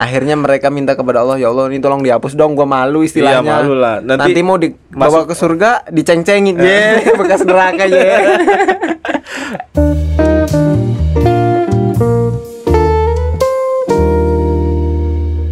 akhirnya mereka minta kepada Allah ya Allah ini tolong dihapus dong gua malu istilahnya Iya, malu lah. nanti, Nanti mau dibawa ke surga diceng-cengin Eh. ye bekas neraka ye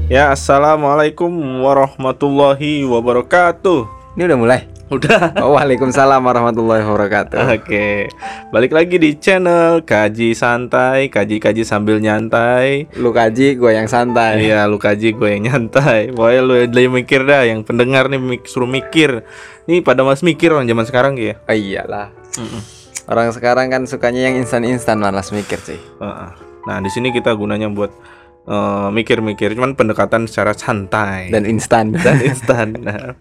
Ya, assalamualaikum warahmatullahi wabarakatuh. Ini udah mulai Udah. oh, Waalaikumsalam warahmatullahi wabarakatuh Oke, balik lagi di channel Kaji Santai, kaji-kaji sambil nyantai. lu kaji gua yang santai Iya, lu kaji gue yang nyantai. Pokoknya lu lagi mikir dah, yang pendengar nih mik- suruh mikir. Nih pada mas mikir orang zaman sekarang ya. oh, iyalah orang sekarang kan sukanya yang instan-instan malas mikir sih. Nah, di sini kita gunanya buat eh, mikir-mikir, cuman pendekatan secara santai dan instan dan instan. Nah,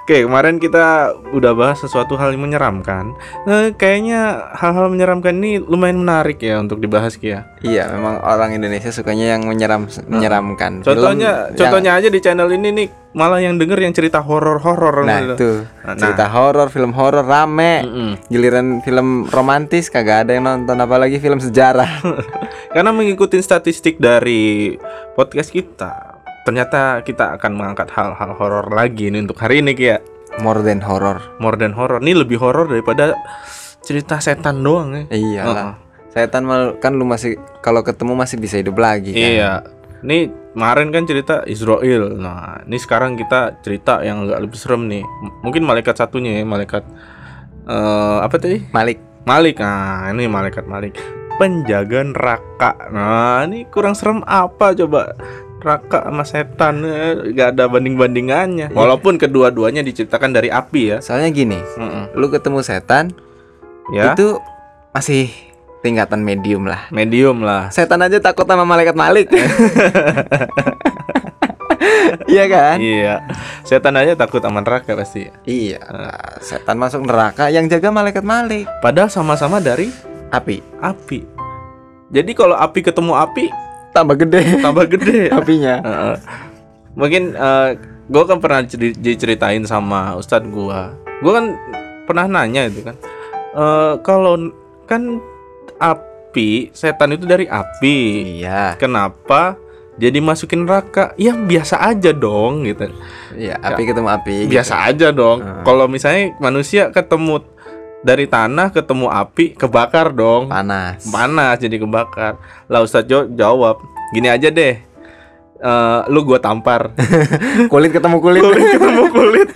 Oke, kemarin kita udah bahas sesuatu hal yang menyeramkan. Eh, kayaknya hal-hal menyeramkan ini lumayan menarik ya untuk dibahas Kia. iya memang orang Indonesia sukanya yang menyeram menyeramkan Film Contohnya, yang- contohnya aja di channel ini nih malah yang denger yang cerita horor-horor. nah gitu. itu Nah. cerita horor film horor rame Mm-mm. giliran film romantis kagak ada yang nonton apalagi film sejarah Karena mengikuti statistik dari podcast kita, ternyata kita akan mengangkat hal-hal horor lagi nih untuk hari ini Kia. more than horror More than horror. Ini lebih horor daripada cerita setan doang ya. iyalah setan mal kan lu masih kalau ketemu masih bisa hidup lagi kan Iya. Ini kemarin kan cerita Israel. Nah, ini sekarang kita cerita yang agak lebih serem nih. M- Mungkin malaikat satunya ya, malaikat eh apa tadi? Malik Malik. Nah, ini malaikat Malik. Penjaga neraka. Nah, ini kurang serem apa coba? Neraka sama setan eh, gak ada banding-bandingannya. Walaupun kedua-duanya diceritakan dari api ya. soalnya gini Mm-mm. lu ketemu setan Ya, itu masih tingkatan medium lah medium lah. setan aja takut sama malaikat Malik iya kan Iya. Setan aja takut sama neraka pasti. iya setan masuk neraka yang jaga malaikat Malik Padahal sama-sama dari api api. Jadi kalau api ketemu api tambah gede tambah gede. apinya. Mungkin gue kan pernah ceri- diceritain sama ustadz gue. Gue kan pernah nanya itu kan. Eh, kalau kan api setan itu dari api. iya Kenapa jadi masukin neraka? Ya biasa aja dong gitu. iya api ketemu api gitu. Biasa aja dong. Heeh. Kalau misalnya manusia ketemu dari tanah ketemu api kebakar dong. panas panas jadi kebakar lah Ustadz Jo jawab gini aja deh Eh, lu gua tampar kulit ketemu kulit kulit ketemu kulit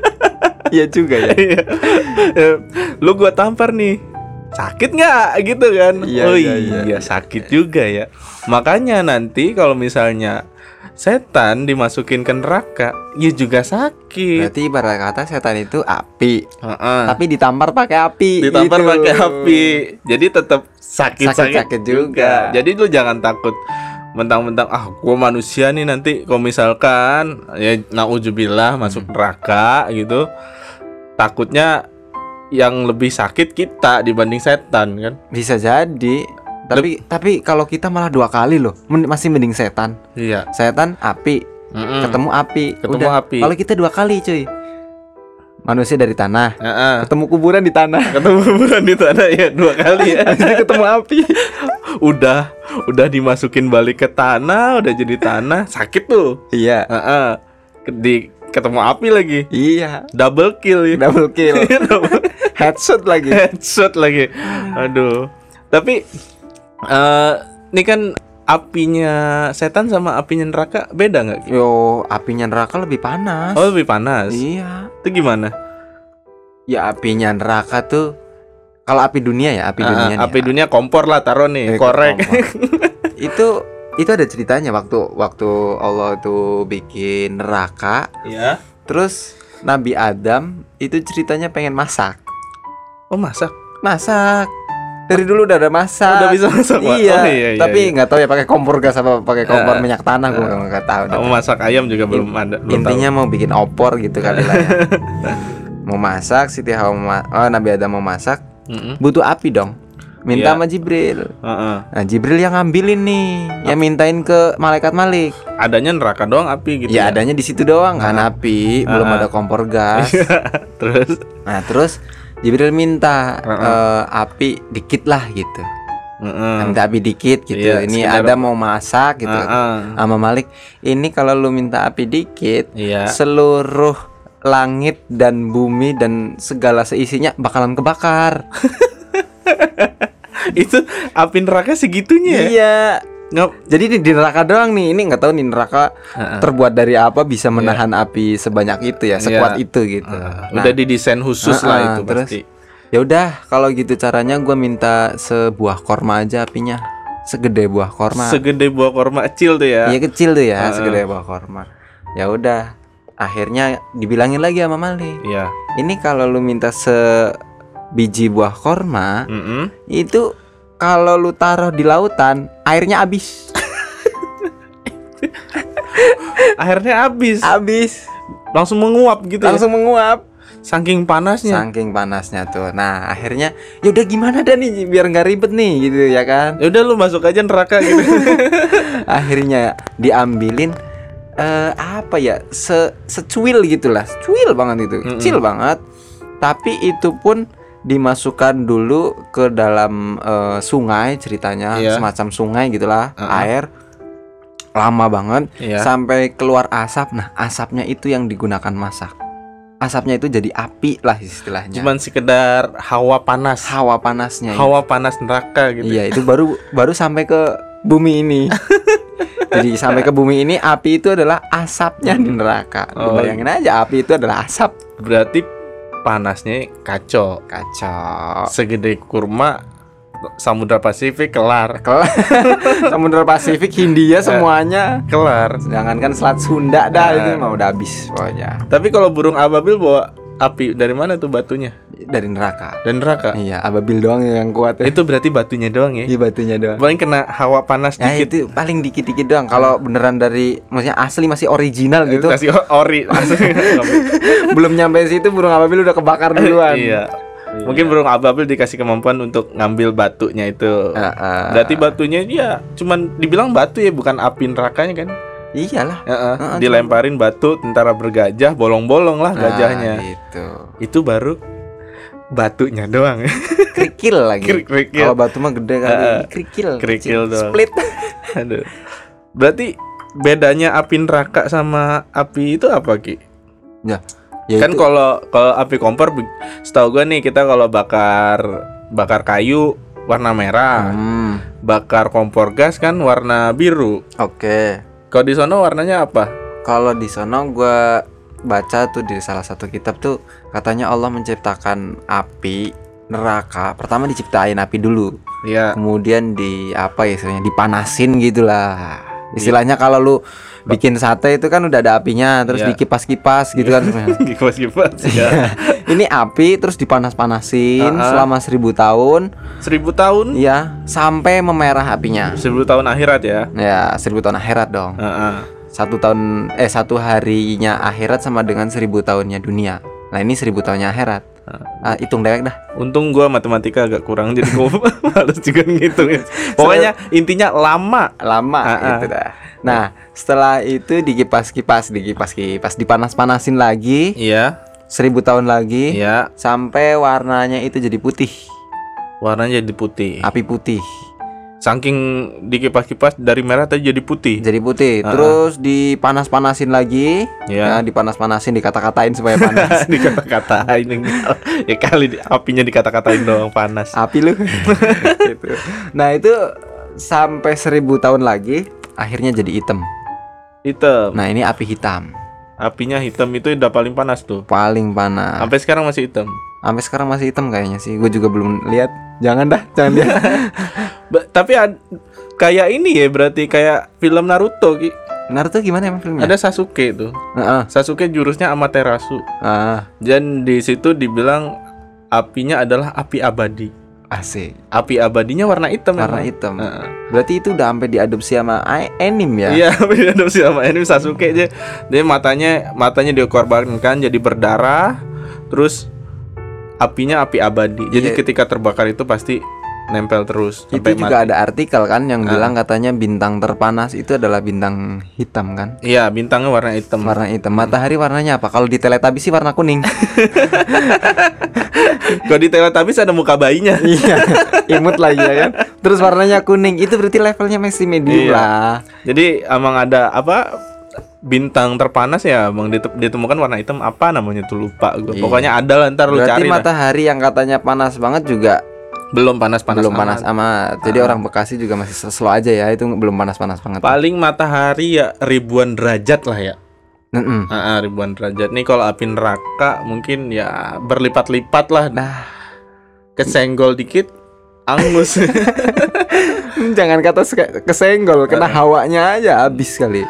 iya juga ya Iya. Eh, lu gua tampar nih sakit nggak gitu kan Iya, oh iya, iya, iya. sakit juga ya makanya nanti kalau misalnya setan dimasukin ke neraka ya juga sakit berarti ibarat kata setan itu api Heeh. tapi ditampar pakai api ditampar gitu. pakai api jadi tetap sakit sakit, Sakit-sakit juga. jadi lu jangan takut mentang-mentang ah gua manusia nih nanti kalau misalkan ya nauzubillah masuk neraka gitu takutnya yang lebih sakit kita dibanding setan kan? Bisa jadi. Tapi tapi kalau kita malah dua kali loh. Men- masih mending setan. Iya. Setan api. Mm-mm. ketemu api. Ketemu Udah. api. kalau kita dua kali cuy. Manusia dari tanah. Heeh. ketemu kuburan di tanah. Ketemu bulan di tanah ya dua kali ya. Ketemu api. Udah udah dimasukin balik ke tanah udah jadi tanah. Sakit tuh. Iya. Heeh. Ke- di ketemu api lagi. Iya. Double kill ya. Double kill headshot lagi. Headshot lagi. Aduh. Tapi eh ini kan apinya setan sama apinya neraka beda nggak? Yo apinya neraka lebih panas. Oh lebih panas? Iya. Itu gimana? Ya apinya neraka tuh kalau api dunia ya api Ah, dunia nih, api dunia kompor lah taruh nih Eh, korek. Itu itu ada ceritanya waktu waktu Allah itu bikin neraka. Ya terus Nabi Adam itu ceritanya pengen masak oh masak? Masak. Dari dulu udah ada masak. Udah bisa masak iya, oh, iya, iya tapi iya. nggak tahu ya pakai kompor gas apa pakai kompor Eh, minyak tanah gue nggak tahu mau masak ayam juga belum ada belum intinya mau bikin opor gitu kali lah ya. Mau masak Siti Hawa mau ma- oh, Nabi Adam mau masak tahu. Mm-mm. butuh api dong. Minta Iya. sama Jibril. Heeh. nah Jibril yang ngambilin nih yang mintain ke malaikat Malik. Adanya neraka doang api gitu ya adanya di situ doang kan api belum Ah. ada kompor gas. Terus? Nah terus Jibril minta Heeh. eh, api dikit lah gitu Heeh. minta api dikit gitu. Iya, ini sekedar- ada mau masak gitu. Heeh. Sama Malik, ini kalau lu minta api dikit, Iya. seluruh langit dan bumi dan segala seisinya bakalan kebakar. Itu api neraka segitunya ya? Iya. Ngap. Jadi di, di neraka doang nih, ini nggak tahu nih neraka Heeh. terbuat dari apa bisa menahan api sebanyak itu ya, sekuat Iya. itu gitu. Heeh. Nah, Udah didesain khusus Heeh, lah itu terus pasti. ya udah kalau gitu caranya gua minta sebuah korma aja apinya, segede buah korma. Segede buah korma kecil tuh ya. Iya kecil tuh ya, Heeh. segede buah korma. Ya udah, akhirnya dibilangin lagi sama Malik. Iya. Ini kalau lu minta sebiji buah korma, Mm-mm. itu kalau lu taruh di lautan, airnya habis. Akhirnya habis. Habis. Langsung menguap gitu Langsung menguap. ya. Saking panasnya. Saking panasnya tuh. Nah, akhirnya ya udah gimana dah nih biar nggak ribet nih gitu ya kan. Ya udah lu masuk aja neraka gitu. akhirnya diambilin eh apa ya? Se secuil gitulah. Cuil banget itu. Mm-mm. Kecil banget. Tapi itu pun dimasukkan dulu ke dalam eh, sungai ceritanya, Iya. semacam sungai gitulah, Uh-uh. air lama banget Iya. sampai keluar asap. Nah, asapnya itu yang digunakan masak. Asapnya itu jadi api lah istilahnya. Cuman sekedar hawa panas. hawa panasnya. itu. Hawa panas neraka gitu. Iya, itu baru baru sampai ke bumi ini. Jadi sampai ke bumi ini api itu adalah asapnya di neraka. Oh. Bayangin aja api itu adalah asap. Berarti panasnya kacau. Kacau. Segede kurma Samudra Pasifik kelar. Kelar. Samudra Pasifik, Hindia semuanya. Kelar. Sedangkan kan Selat Sunda dah Nah. itu mah udah habis pokoknya. Tapi kalau burung ababil bawa api dari mana tuh batunya? Dari neraka. Dan neraka. Iya, ababil doang yang kuat ya. Itu berarti batunya doang ya. Iya batunya doang. Paling kena hawa panas Ya dikit. itu paling dikit-dikit doang. Kalau beneran dari maksudnya asli masih original gitu. Kasih ori belum nyampe situ burung ababil udah kebakar duluan. iya. Mungkin burung ababil dikasih kemampuan untuk ngambil batunya itu. Heeh. Berarti batunya ya cuman dibilang batu ya bukan api nerakanya kan. Iyalah. Heeh, Heeh, dilemparin batu tentara bergajah bolong-bolong lah Nah, gajahnya. gitu. Itu baru batunya doang. Kerikil lagi. Krik- kerikil. Kalau batu mah gede kali. Heeh. Ini kerikil. Kerikil doang. Split. Aduh. Berarti bedanya api neraka sama api itu apa Ki? Ya kan itu. kalau kalau api kompor setahu gua nih kita kalau bakar bakar kayu warna merah, Hmm, bakar kompor gas kan warna biru. Oke. Kalau di sana warnanya apa? Kalau di sono gua baca tuh di salah satu kitab tuh katanya Allah menciptakan api neraka. Pertama diciptain api dulu. Ya, kemudian di apa ya istilahnya dipanasin gitulah istilahnya kalau lu bikin sate itu kan udah ada apinya terus Iya. dikipas-kipas gitu kan kipas-kipas ya. ini api terus dipanas-panasin Ah, ah. selama seribu tahun Seribu tahun, ya sampai memerah apinya seribu tahun akhirat ya. ya seribu tahun akhirat dong Heeh. Satu tahun eh satu harinya akhirat sama dengan seribu tahunnya dunia nah ini seribu tahunnya akhirat Ah, hitung dewek dah Untung gua matematika agak kurang jadi gua males juga ngitung. Pokoknya intinya lama. lama Ah, ah. itu dah. Nah, setelah itu dikipas-kipas, dikipas-kipas, dipanas-panasin lagi Iya, seribu tahun lagi iya. sampai warnanya itu jadi putih, Warnanya jadi putih. api putih, Saking dikipas-kipas dari merah tadi jadi putih. jadi putih. Ah, ah. Terus dipanas-panasin lagi, ya, Ya. dipanas-panasin, dikata-katain supaya panas. dikata-katain ya kali di- apinya dikata-katain doang panas. api lu. Gitu. Nah itu sampai seribu tahun lagi, akhirnya jadi hitam. Hitam. Nah ini api hitam, Apinya hitam itu udah paling panas tuh. paling panas. Sampai sekarang masih hitam. Sampai sekarang masih hitam kayaknya sih. Gue juga belum lihat. Jangan dah, jangan lihat. Tapi ad- kayak ini ya berarti kayak film Naruto Ki. Naruto gimana emang filmnya? Ada Sasuke tuh. Heeh. Sasuke jurusnya Amaterasu. Ah, Dan di situ dibilang apinya adalah api abadi. asik. Api abadinya warna hitam. Warna memang. hitam. Heeh. Berarti itu udah sampai diadopsi sama anime ya? Iya, dong sama ini Sasuke dia, dia matanya matanya dikorbankan jadi berdarah, terus apinya api abadi. Jadi Iya. ketika terbakar itu pasti nempel terus Itu sampai juga mati. ada artikel kan yang Ah. bilang katanya bintang terpanas itu adalah bintang hitam kan? Iya, bintangnya warna hitam. Warna hitam. Matahari warnanya apa? Kalau di Teletubbies sih warna kuning. Kalau di Teletubbies ada muka bayinya. iya. Imut lagi ya kan. Terus warnanya kuning. Itu berarti levelnya masih medium Iya. lah. Jadi emang ada apa bintang terpanas ya dite- ditemukan warna hitam apa namanya tuh lupa gue. Iya. Pokoknya ada lah ntar lu Berarti cari matahari yang katanya panas banget juga Belum panas-panas belum panas amat. amat. Jadi Ah. orang Bekasi juga masih slow aja ya. Itu belum panas-panas banget. Paling matahari ya ribuan derajat lah ya. Mm-mm. Ah, ah, ribuan derajat nih kalau api neraka mungkin ya berlipat-lipat lah. Nah, Kesenggol dikit angus. jangan kata kesenggol, kena hawanya aja habis kali.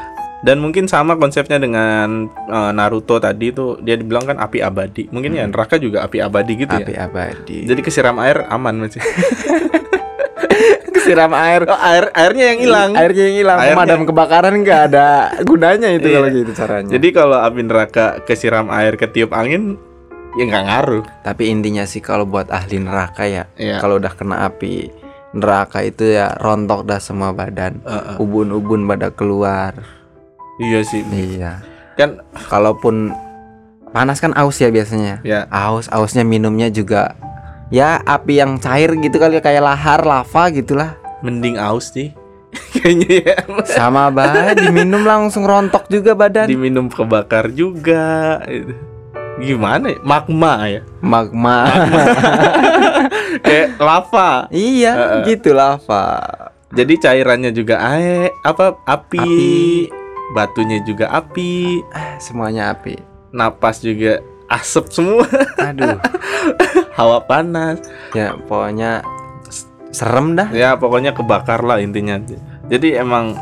Dan mungkin sama konsepnya dengan eh, Naruto tadi tuh dia dibilang kan api abadi. Mungkin ya neraka juga api abadi gitu Api ya. abadi. Jadi kesiram air aman masih. kesiram air. Oh, air airnya yang hilang. Airnya yang hilang. Pemadam kebakaran nggak ada gunanya itu Iya. kalau gitu caranya. Jadi kalau api neraka kesiram air ketiup angin ya nggak ngaruh. Tapi intinya sih kalau buat ahli neraka ya, Iya. kalau udah kena api neraka itu ya rontok dah semua badan. Ubun-ubun pada keluar. Iya sih. Iya. Kan Kalaupun panas kan aus ya biasanya. ya Aus, ausnya minumnya juga ya api yang cair gitu kali ya, kayak lahar lava gitulah. mending aus sih. Kayaknya ya. Sama banget diminum langsung rontok juga badan. Diminum kebakar juga. Gimana ya? Magma ya. Magma. Kayak lava. iya, Heeh. gitu lava. Jadi cairannya juga air, apa api, Api. Batunya juga api, Ah, semuanya api. napas juga asap semua, Aduh, hawa panas. ya pokoknya serem dah. Ya pokoknya kebakar lah intinya. Jadi emang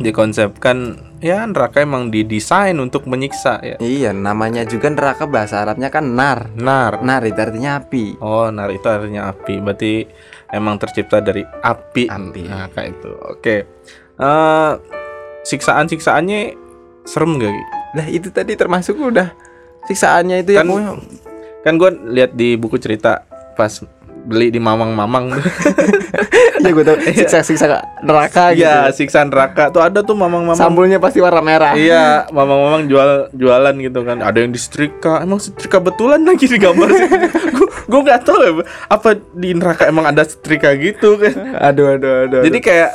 dikonsepkan ya neraka emang didesain untuk menyiksa ya. Iya, namanya juga neraka bahasa Arabnya kan nar. Nar. Nar itu artinya api. Oh, nar itu artinya api. Berarti emang tercipta dari api. Api. Nah, kayak itu. Oke. Eh siksaan-siksaannya serem gak? Gi? Lah itu tadi termasuk udah siksaannya itu ya Kan pokoknya kan gue lihat di buku cerita pas beli di mamang-mamang ya gue tau siksa-siksa neraka gitu. Iya, siksa neraka tuh ada tuh mamang-mamang. Sambulnya pasti warna merah. Iya, mamang-mamang jual jualan gitu kan. Ada yang disetrika. Emang setrika betulan lagi di gambar sih. Gue nggak tahu ya, apa di neraka emang ada setrika gitu kan. Aduh aduh aduh. Jadi kayak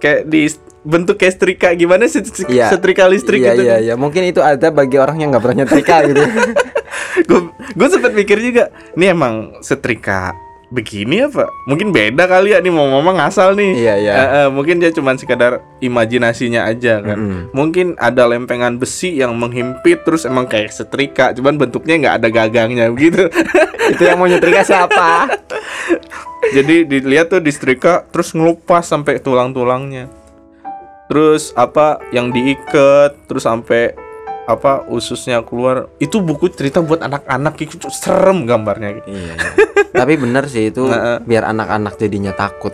kayak di bentuk kayak setrika gimana sih Iya. setrika listrik iya, gitu. iya, iya. Mungkin itu ada bagi orang yang nggak pernah nyetrika gitu. Gue gue sempat mikir juga, ini emang setrika begini apa? Mungkin beda kali ya nih mau ngomong ngasal nih. Iya, iya. Eh, eh, mungkin dia cuma sekadar imajinasinya aja kan. Mm-mm. Mungkin ada lempengan besi yang menghimpit terus emang kayak setrika, cuman bentuknya nggak ada gagangnya begitu. itu yang mau nyetrika siapa? Jadi dilihat tuh di setrika terus ngelupas sampai tulang-tulangnya. Terus apa yang diikat terus sampai apa ususnya keluar. Itu buku cerita buat anak-anak itu serem gambarnya. iya, iya. Tapi bener sih itu biar anak-anak jadinya takut.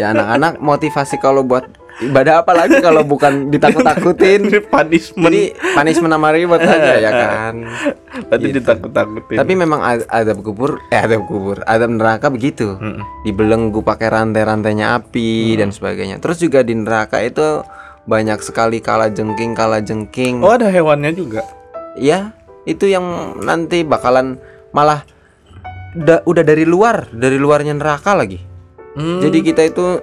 ya anak-anak motivasi kalau buat ibadah apa lagi kalau bukan ditakut-takutin. Punishment. Jadi punishment sama reward aja ya kan. Berarti gitu. ditakut-takutin. Tapi memang ad- adab kubur, eh adab kubur, adab neraka begitu. Mm-mm. Dibelenggu pakai rantai-rantainya api dan sebagainya. Terus juga di neraka itu banyak sekali kala jengking, kala jengking. Oh ada hewannya juga. Ya, itu yang nanti bakalan malah da- udah dari luar, dari luarnya neraka lagi. Hmm. Jadi kita itu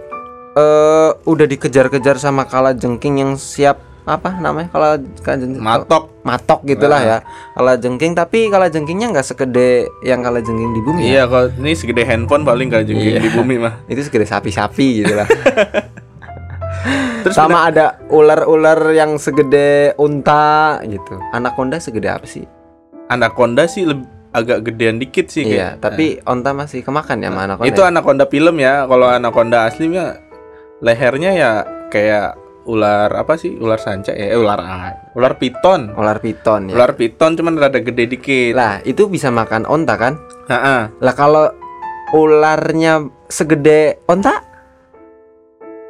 eh udah dikejar-kejar sama kala jengking yang siap apa namanya kala jengking matok. matok gitulah Nah. ya kala jengking tapi kala jengkingnya nggak segede yang kala jengking di bumi ya Iya kalau ini segede handphone paling gak jengking Iya. di bumi mah. itu segede sapi-sapi gitu lah Terus sama ada ular-ular yang segede unta gitu anaconda segede apa sih anaconda sih lebih agak gedean dikit sih iya kayak. tapi onta masih kemakan ya sama anaconda itu ya? anaconda film ya. Kalau anaconda aslinya lehernya ya kayak ular apa sih? Ular sanca ya, eh, ular ular piton. ular piton ya Ular piton cuman rada gede dikit. lah itu bisa makan onta kan Heeh. lah kalau ularnya segede onta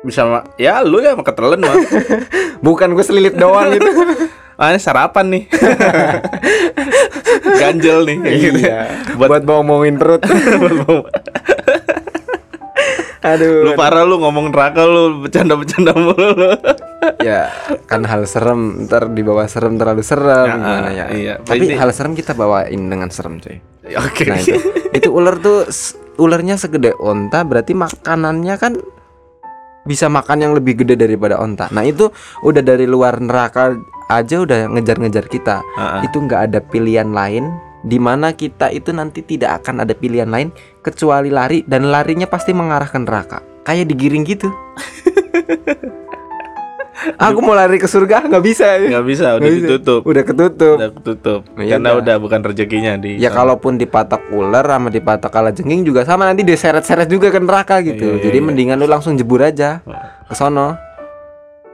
Bisa ma- ya lu ya mau ketelan mah. bukan gue selilip doang gitu Ah, ini sarapan nih. Ganjel nih kayak gitu. iya buat, buat bawa perut Buat bawa- Aduh. Lu parah lu ngomong neraka lu bercanda-bercanda mulu. ya kan hal serem ntar di bawah serem terlalu serem Ya, gimana ya iya. tapi Berarti- hal serem kita bawain dengan serem cuy Oke. nah itu itu ular tuh ularnya segede onta berarti makanannya kan bisa makan yang lebih gede daripada onta nah itu udah dari luar neraka aja udah ngejar-ngejar kita Heeh. itu nggak ada pilihan lain di mana kita itu nanti tidak akan ada pilihan lain kecuali lari dan larinya pasti mengarah ke neraka. Kayak digiring gitu. Aku mau lari ke surga nggak bisa. Nggak bisa, udah bisa. ditutup. udah ketutup. Udah ketutup. Ya Karena udah. udah bukan rezekinya di ya kalaupun dipatok ular sama dipatok kala jengking juga sama nanti diseret-seret juga ke neraka gitu. Iya, iya, jadi iya. mendingan lu langsung jebur aja ke sono.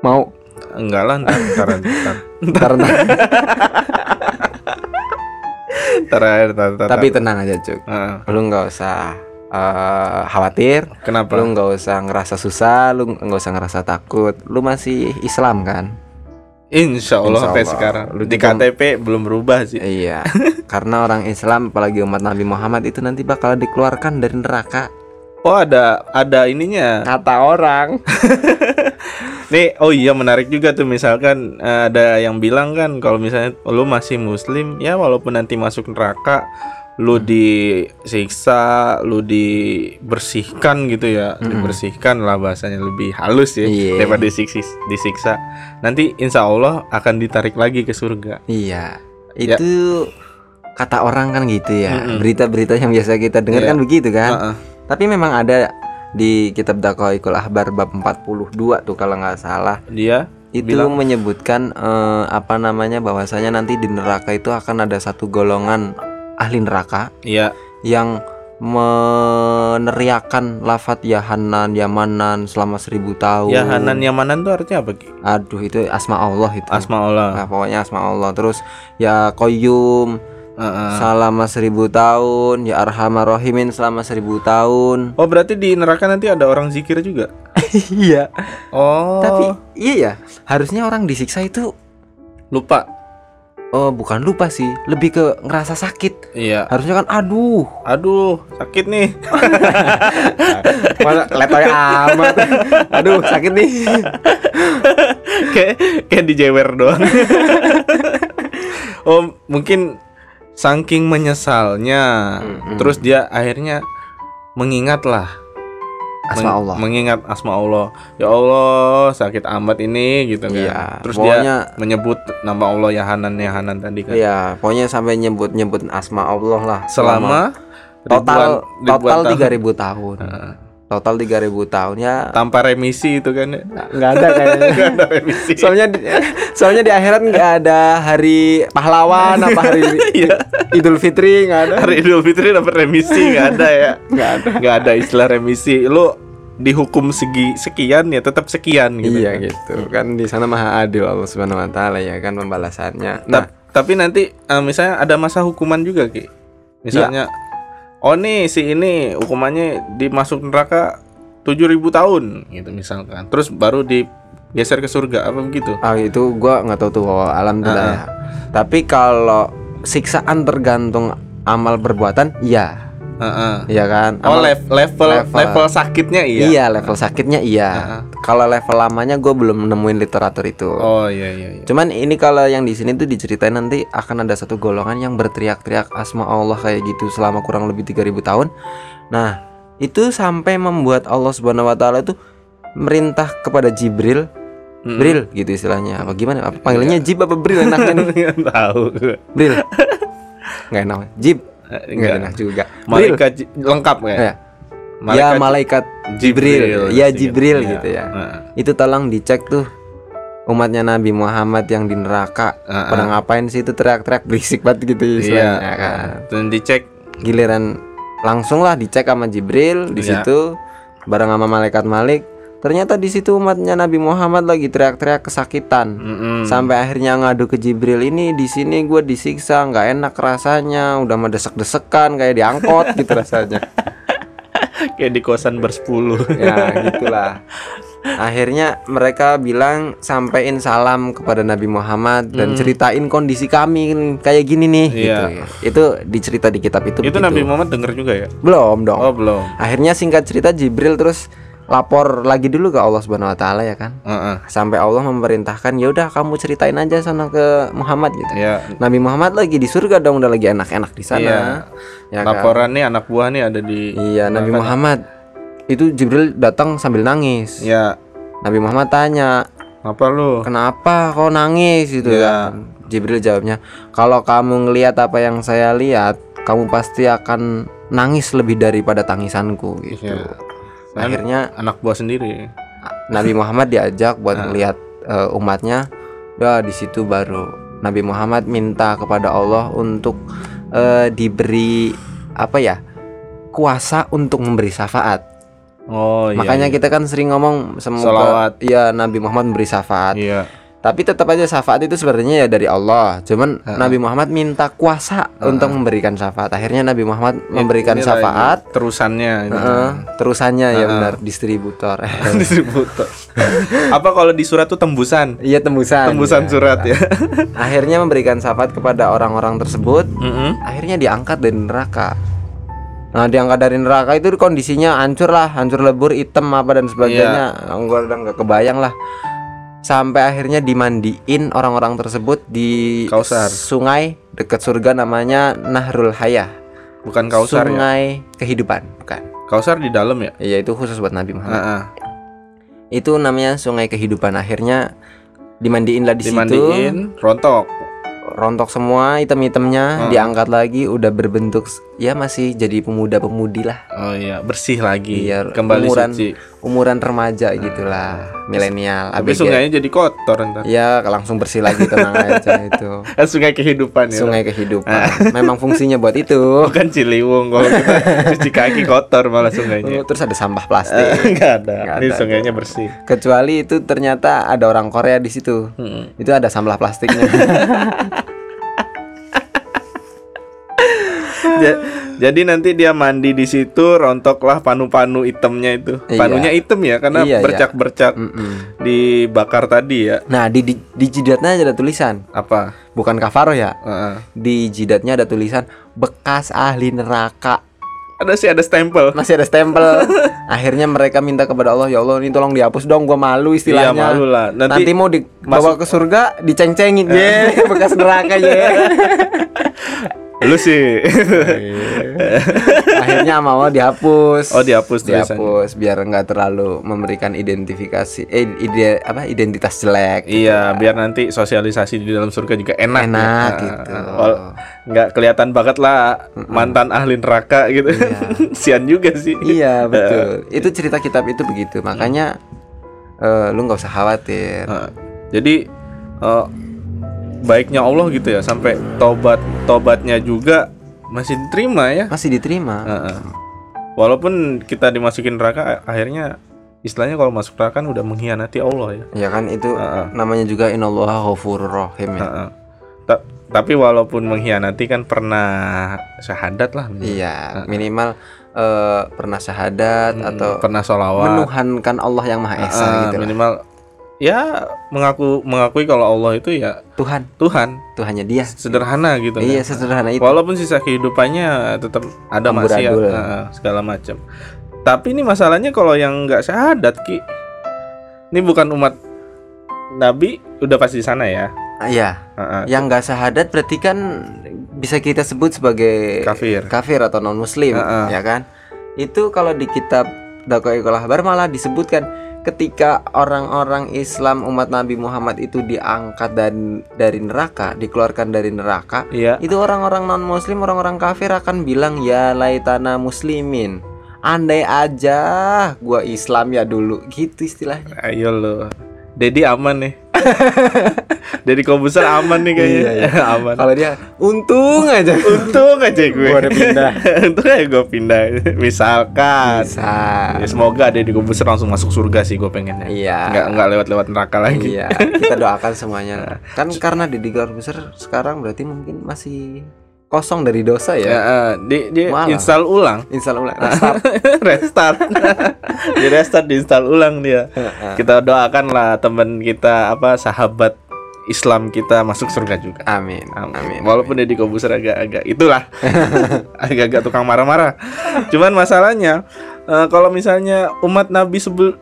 Mau? Enggak lah ntar ntar. Ntar ntar, aja, ntar, ntar, tapi tenang aja cuk Heeh. lu nggak usah eh, khawatir kenapa? lu nggak usah ngerasa susah lu nggak usah ngerasa takut lu masih Islam kan Insya Allah Insya sampai Allah. sekarang Lu di KTP belum berubah sih. iya karena orang Islam apalagi umat Nabi Muhammad itu nanti bakal dikeluarkan dari neraka Oh ada ada ininya. kata orang Nih oh iya menarik juga tuh misalkan eh, ada yang bilang kan kalau misalnya lu masih muslim ya walaupun nanti masuk neraka lu disiksa, lu dibersihkan gitu ya, Mm-mm. dibersihkan lah bahasanya lebih halus ya Iya. daripada disiksa, disiksa. Nanti insya Allah akan ditarik lagi ke surga. Iya, Ya. itu kata orang kan gitu ya. Berita-berita yang biasa kita dengar Iya. kan begitu kan. Heeh. Tapi memang ada di kitab Daqaiqul Ahbar bab 42 tuh kalau nggak salah. Dia Itu Bilang? menyebutkan eh, apa namanya bahwasanya nanti di neraka itu akan ada satu golongan ahli neraka ya yang meneriakan lafat Yahanan, Yamanan selama seribu tahun. ya Hanan Yamanan tuh artinya apa? Aduh itu asma Allah itu. Asma Allah. Nah, pokoknya asma Allah. Terus ya Heeh. selama seribu tahun ya arhamar rahimin selama seribu tahun Oh berarti di neraka nanti ada orang zikir juga? iya Oh. tapi iya ya harusnya orang disiksa itu lupa. oh bukan lupa sih lebih ke ngerasa sakit Iya. harusnya kan aduh Aduh, sakit nih. mana letoy amat aduh sakit nih kayak kayak dijewer doang. oh, mungkin saking menyesalnya, Mm-mm. terus dia akhirnya mengingat lah. asma Men- Allah Mengingat asma Allah. Ya Allah, sakit amat ini gitu kan. Iya, Terus pokoknya- dia menyebut nama Allah ya Hanan ya Hanan tadi kan. Iya, pokoknya sampai nyebut-nyebut asma Allah lah Selama total ribuan- ribuan total tahun. 3000 tahun. Heeh. Total 3000 tahun ya. tanpa remisi itu kan ya. Nggak ada kayaknya. Nggak ada remisi. soalnya di, soalnya di akhirat nggak ada hari pahlawan apa hari Iya. Idul Fitri nggak ada Hari Idul Fitri dapat remisi nggak ada ya. nggak ada nggak ada istilah remisi lu dihukum segi sekian ya tetap sekian gitu iya gitu kan di sana maha adil Allah subhanahu wa taala ya kan pembalasannya Ta- nah tapi nanti eh, misalnya ada masa hukuman juga ki misalnya oh nih si ini hukumannya dimasuk neraka 7000 tahun gitu misalkan. Terus baru digeser ke surga apa begitu? Ah, itu gua nggak tahu tuh alam tidak Ah, ya tapi kalau siksaan tergantung amal perbuatan iya Heeh. iya kan oh level, level. level sakitnya iya iya level sakitnya iya Ah. kalau level lamanya gue belum nemuin literatur itu oh iya iya, iya. Cuman ini kalau yang di sini tuh diceritain nanti akan ada satu golongan yang berteriak-teriak asma Allah kayak gitu selama kurang lebih 3000 tahun. Nah, itu sampai membuat Allah Subhanahu wa taala itu merintah kepada Jibril, Mm-mm. Bril gitu istilahnya. Apa gimana? Apa panggilannya Jib apa Bril enaknya nih? Nggak tahu Bril. Enggak enak. Jib. Enggak enak juga. Malaikat lengkap nggak Ya. ya malaikat Jibril. Ya pasti kan. Jibril Iya. gitu ya. Heeh. Itu tolong dicek tuh umatnya Nabi Muhammad yang di neraka Heeh. pada ngapain sih itu teriak-teriak berisik banget gitu Iya, istilahnya kan. dan dicek Giliran langsung lah dicek sama Jibril di Iya. situ bareng sama malaikat Malik. Ternyata di situ umatnya Nabi Muhammad lagi teriak-teriak kesakitan. mm-mm. Sampai akhirnya ngadu ke Jibril ini di sini gue disiksa nggak enak rasanya udah mendesek-desekan kayak diangkot gitu rasanya kayak di kosan bersepuluh ya gitulah akhirnya mereka bilang sampein salam kepada Nabi Muhammad dan ceritain kondisi kami kayak gini nih Hmm. Iya. gitu ya. itu dicerita di kitab itu itu begitu. Nabi Muhammad denger juga ya belum dong oh belum akhirnya singkat cerita Jibril terus lapor lagi dulu ke Allah Subhanahu wa taala ya kan. Heeh. Sampai Allah memerintahkan ya udah kamu ceritain aja sana ke Muhammad gitu. Ya, Nabi Muhammad lagi di surga dong udah lagi enak-enak di sana. Iya. Ya kan? laporan nih anak buah nih ada di Iya, Nabi Muhammad itu Jibril datang sambil nangis. Ya, Nabi Muhammad tanya, apa lu? "Kenapa kau nangis?" gitu Iya. kan. Jibril jawabnya, "Kalau kamu ngelihat apa yang saya lihat, kamu pasti akan nangis lebih daripada tangisanku." gitu. Iya. Akhirnya Anak buah sendiri. Nabi Muhammad diajak buat Nah. melihat eh, umatnya. Ya di situ baru Nabi Muhammad minta kepada Allah untuk eh, diberi apa ya? kuasa untuk memberi syafaat. Oh iya. Makanya iya. kita kan sering ngomong semoga Salawat. ya Nabi Muhammad memberi syafaat. Iya. Tapi tetap aja syafaat itu sebenarnya ya dari Allah. Cuman Ha-ha. Nabi Muhammad minta kuasa untuk memberikan syafaat. Akhirnya Nabi Muhammad memberikan Ini syafaat. lagi terusannya ini. Heeh, terusannya ya Ha-ha. benar distributor. distributor. Apa kalau di surat tuh tembusan? Iya tembusan. Tembusan ya. surat ya. Akhirnya memberikan syafaat kepada orang-orang tersebut. Mm-mm. Akhirnya diangkat dari neraka. Nah diangkat dari neraka itu kondisinya hancur lah, hancur lebur, hitam apa dan sebagainya. Enggak udah nggak kebayang lah. Sampai akhirnya dimandiin orang-orang tersebut di Kausar. sungai dekat surga namanya Nahrul Hayah. Bukan kausar ya. sungai kehidupan, bukan. Kausar di dalam ya? Iya itu khusus buat Nabi Muhammad. Heeh. Itu namanya sungai kehidupan. Akhirnya dimandiin lah di situ. Dimandiin, rontok. rontok semua item-itemnya Hmm. diangkat lagi udah berbentuk ya masih jadi pemuda-pemudi lah Oh iya, bersih lagi. Iya, Kembali umuran- suci. umuran remaja gitulah milenial Tapi ABG. sungainya jadi kotor ntar. ya langsung bersih lagi tenang aja itu Kan sungai kehidupan ya. sungai kehidupan memang fungsinya buat itu Bukan Ciliwung kalau kita cuci kaki kotor malah sungainya. Oh, terus ada sampah plastik Enggak ada. Nggak Ini ada. sungainya bersih. kecuali itu ternyata ada orang Korea di situ Mm. itu ada sampah plastiknya Jadi nanti dia mandi di situ, rontoklah panu-panu hitamnya itu. Iya. Panunya hitam ya karena Iya, iya. bercak-bercak Mm-mm. dibakar tadi ya. nah di, di di jidatnya ada tulisan Apa? bukan kafaro ya Heeh. di jidatnya ada tulisan bekas ahli neraka Ada sih ada stempel. masih ada stempel akhirnya mereka minta kepada Allah ya Allah ini tolong dihapus dong gua malu Iya istilahnya malu lah. nanti, Nanti, mau dibawa ke surga diceng-cengin ye bekas neraka ye lu sih. akhirnya sama Allah dihapus oh dihapus tulisannya. dihapus biar nggak terlalu memberikan identifikasi eh ide apa identitas jelek Iya, biar nanti sosialisasi di dalam surga juga enak. enak ya. gitu Wal- nggak kelihatan banget lah mantan ahli neraka gitu. Sian juga sih. iya betul itu cerita kitab itu begitu makanya eh, lu nggak usah khawatir Nah, jadi eh, baiknya Allah gitu ya sampai tobat tobatnya juga masih diterima ya. masih diterima Heeh. Walaupun kita dimasukin neraka akhirnya istilahnya kalau masuk neraka kan udah mengkhianati Allah ya. ya kan itu Heeh. namanya juga innallaha ghafurur rahim ya Heeh. Ta- tapi walaupun mengkhianati kan pernah syahadat lah minimal. Iya, minimal eh, pernah syahadat Hmm, atau pernah sholawat menuhankan Allah yang Maha Esa Heeh, gitu lah. Ya mengaku mengakui kalau Allah itu ya Tuhan, Tuhan Tuhannya dia. sederhana gitu Iya, kan. sederhana itu. walaupun sisa kehidupannya tetap ada maksiat heeh, segala macam tapi ini masalahnya kalau yang nggak syahadat ki ini bukan umat Nabi udah pasti di sana ya Ah, Iya, Heeh, yang nggak syahadat berarti kan bisa kita sebut sebagai kafir kafir atau non muslim, Heeh. ya kan? Itu kalau di kitab Dakwah Habar malah disebutkan ketika orang-orang Islam umat Nabi Muhammad itu diangkat dan dari neraka, dikeluarkan dari neraka, iya. itu orang-orang non muslim orang-orang kafir akan bilang ya laitana muslimin andai aja gua Islam ya dulu gitu istilahnya. Ayo lo Dedi aman nih Dedi Kobuser aman nih kayaknya. Iya, aman. Kalau dia untung aja. Untung aja gue. Gua udah pindah. untung aja gue pindah. Misalkan. Bisa. Ya, semoga Deddy Kobuser langsung masuk surga sih gue pengennya. iya. Nggak nggak lewat-lewat neraka lagi. iya. Kita doakan semuanya. Kan karena Deddy Corbuzier sekarang berarti mungkin masih kosong dari dosa Ya, ya eh, di di Malah. install ulang, Install ulang restart. restart, di restart, di install ulang dia. Kita doakan lah teman kita apa sahabat Islam kita masuk surga juga. amin Amin. amin Walaupun Deddy Kobuser agak-agak itulah agak-agak tukang marah-marah. Cuman masalahnya Eh, kalau misalnya umat Nabi sebelum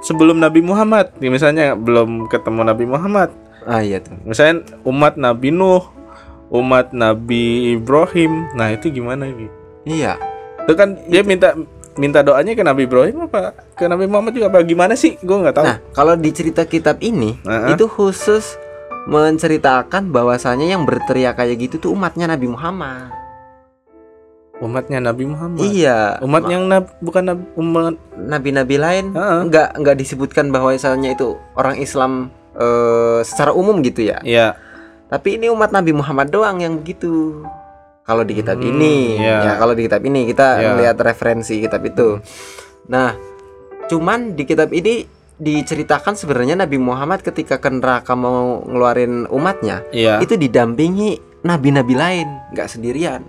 sebelum Nabi Muhammad, misalnya belum ketemu Nabi Muhammad, Ah iya tuh. misalnya umat Nabi Nuh, umat Nabi Ibrahim, nah itu gimana gitu? Iya. Itu kan dia minta minta doanya ke Nabi Ibrahim apa ke Nabi Muhammad juga apa gimana sih? Gue nggak tahu. Nah, kalau di cerita kitab ini Heeh. itu khusus menceritakan bahwasanya yang berteriak kayak gitu tuh umatnya Nabi Muhammad. Umatnya Nabi Muhammad. Iya. Umat yang nab, bukan nab, umat nabi-nabi lain Heeh. nggak nggak disebutkan bahwasanya itu orang Islam eh, secara umum gitu ya. ya Tapi ini umat Nabi Muhammad doang yang begitu. Kalau di kitab Hmm, ini, iya. ya kalau di kitab ini kita Iya. melihat referensi kitab itu. Nah, cuman di kitab ini diceritakan sebenarnya Nabi Muhammad ketika ke neraka mau ngeluarin umatnya Iya. itu didampingi nabi-nabi lain, nggak sendirian.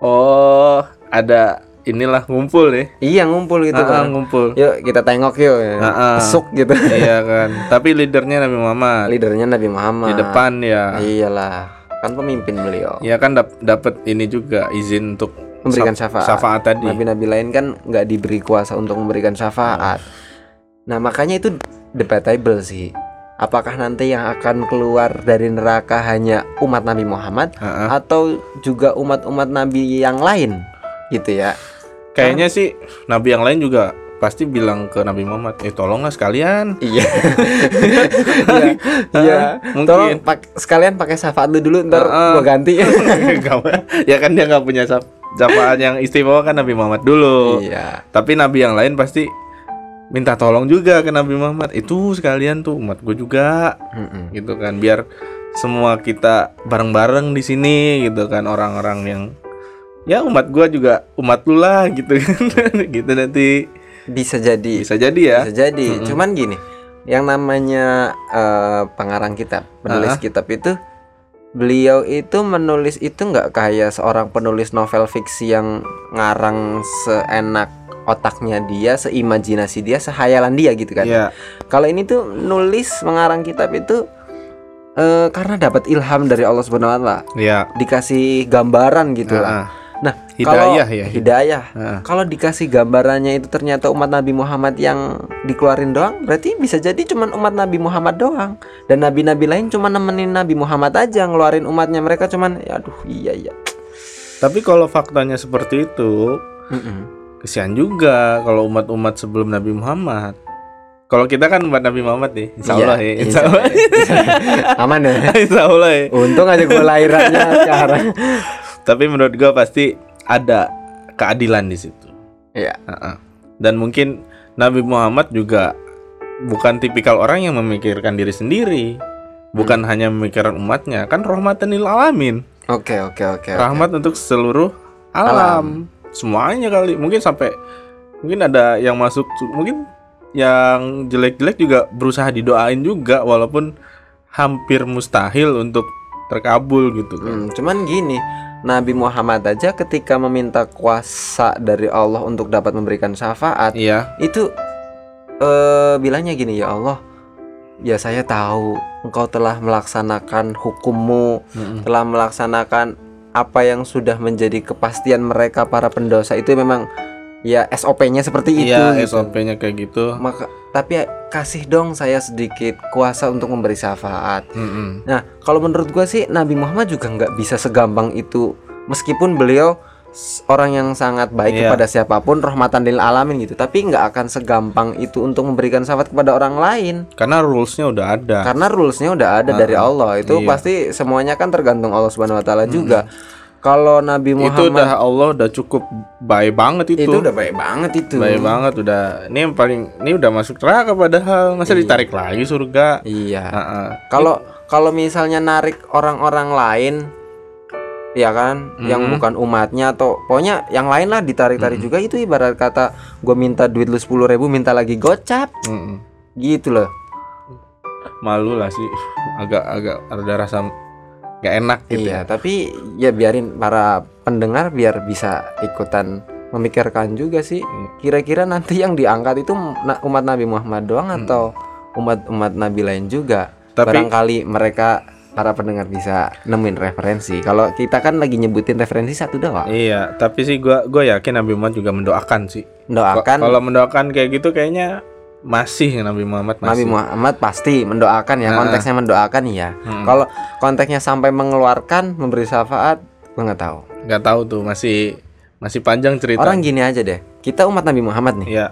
Oh, ada inilah ngumpul ya. Iya ngumpul gitu Ah, kan. ngumpul. Yuk kita tengok yuk. ya. Ah. Besuk gitu. iya kan. Tapi leadernya Nabi Muhammad Leadernya Nabi Muhammad. di depan ya. Iyalah, kan pemimpin beliau. Ya kan dap dapat ini juga izin untuk Memberikan syafaat. syafaat tadi. Nabi-nabi lain kan nggak diberi kuasa untuk memberikan syafaat. Nah makanya itu debatable sih. Apakah nanti yang akan keluar dari neraka hanya umat Nabi Muhammad Heeh. atau juga umat-umat Nabi yang lain gitu ya? Kayaknya sih nabi yang lain juga pasti bilang ke Nabi Muhammad, "Eh, tolonglah sekalian." Iya. Iya. Iya. Mungkin. Tolong pak- sekalian pakai syafaat lu dulu ntar Heeh. gua ganti. Ya kan dia nggak punya syaf- syafaat yang istimewa kan Nabi Muhammad dulu. Iya. Tapi nabi yang lain pasti minta tolong juga ke Nabi Muhammad. Itu sekalian tuh umat gue juga Mm-mm. gitu kan biar semua kita bareng-bareng di sini gitu kan orang-orang yang ya umat gua juga umat lu lah gitu kan gitu nanti Bisa jadi. bisa jadi ya Bisa jadi. Mm-mm. Cuman gini, yang namanya eh, pengarang kitab, penulis Ah. kitab itu beliau itu menulis itu nggak kayak seorang penulis novel fiksi yang ngarang seenak otaknya dia, seimajinasi dia, sehayalan dia gitu kan. Iya. Kalau ini tuh nulis mengarang kitab itu eh, karena dapat ilham dari Allah Subhanahu wa taala, Iya. dikasih gambaran gitu lah. Ah, Nah, Hidayah kalau- ya, Hidayah. ah. Kalau dikasih gambarannya itu ternyata umat Nabi Muhammad yang dikeluarin doang, berarti bisa jadi cuman umat Nabi Muhammad doang. Dan nabi-nabi lain cuma nemenin Nabi Muhammad aja ngeluarin umatnya. Mereka cuman ya aduh iya iya. Tapi kalau faktanya seperti itu, Mm-mm. kesian juga kalau umat-umat sebelum Nabi Muhammad. Kalau kita kan umat Nabi Muhammad nih, insya Allah Iya, ya, insya insya Allah, Aman ya. insya Allah ya. Untung aja gue lahirannya sekarang. Tapi menurut gua pasti ada keadilan di situ. Iya. Heeh. Dan mungkin Nabi Muhammad juga bukan tipikal orang yang memikirkan diri sendiri, bukan hanya memikirkan umatnya, kan rahmatan lil alamin, Oke oke oke. oke. rahmat untuk seluruh alam. semuanya kali. Mungkin sampai mungkin ada yang masuk, mungkin yang jelek-jelek juga berusaha didoain juga, walaupun hampir mustahil untuk terkabul gitu kan. Hmm, cuman gini, Nabi Muhammad aja ketika meminta kuasa dari Allah untuk dapat memberikan syafaat, Iya, itu eh bilangnya gini ya Allah ya saya tahu engkau telah melaksanakan hukummu Mm-mm. telah melaksanakan apa yang sudah menjadi kepastian mereka para pendosa itu memang ya SOP-nya seperti itu iya gitu. SOP-nya kayak gitu. maka tapi ya, kasih dong saya sedikit kuasa untuk memberi syafaat Mm-mm. Nah, kalau menurut gua sih Nabi Muhammad juga nggak bisa segampang itu, meskipun beliau orang yang sangat baik Iya. kepada siapa pun, rahmatan lil alamin gitu, tapi nggak akan segampang itu untuk memberikan syafaat kepada orang lain, Karena rules-nya udah ada. karena rulesnya udah ada dari Ah, Allah. Itu iya. pasti semuanya kan tergantung Allah Subhanahu Wa Taala juga. Kalau Nabi itu Muhammad udah Allah udah cukup baik banget itu. itu udah baik banget itu. baik banget udah. Ini yang paling ini udah masuk neraka padahal masa Iya. ditarik lagi surga. Iya. Kalau kalau misalnya narik orang-orang lain ya kan yang Mhm. bukan umatnya atau pokoknya yang lain lah ditarik-tarik Mhm. juga itu ibarat kata gue minta duit lu sepuluh ribu minta lagi gocap Mm-mm. gitu loh malu lah sih agak agak ada rasa gak enak gitu iya ya. tapi ya biarin para pendengar biar bisa ikutan memikirkan juga sih Iya. kira-kira nanti yang diangkat itu umat Nabi Muhammad doang Mhm. atau umat-umat Nabi lain juga Tapi barangkali mereka para pendengar bisa nemuin referensi. Kalau kita kan lagi nyebutin referensi satu doang. Iya, tapi sih gua gua yakin Nabi Muhammad juga mendoakan sih. Mendoakan Kalau mendoakan kayak gitu kayaknya masih Nabi Muhammad masih. Nabi Muhammad pasti mendoakan ya, Nah. konteksnya mendoakan ya. Hmm. Kalau konteksnya sampai mengeluarkan, memberi syafaat, gua nggak tahu. nggak tahu tuh masih masih panjang cerita. Orang gini aja deh. Kita umat Nabi Muhammad nih. ya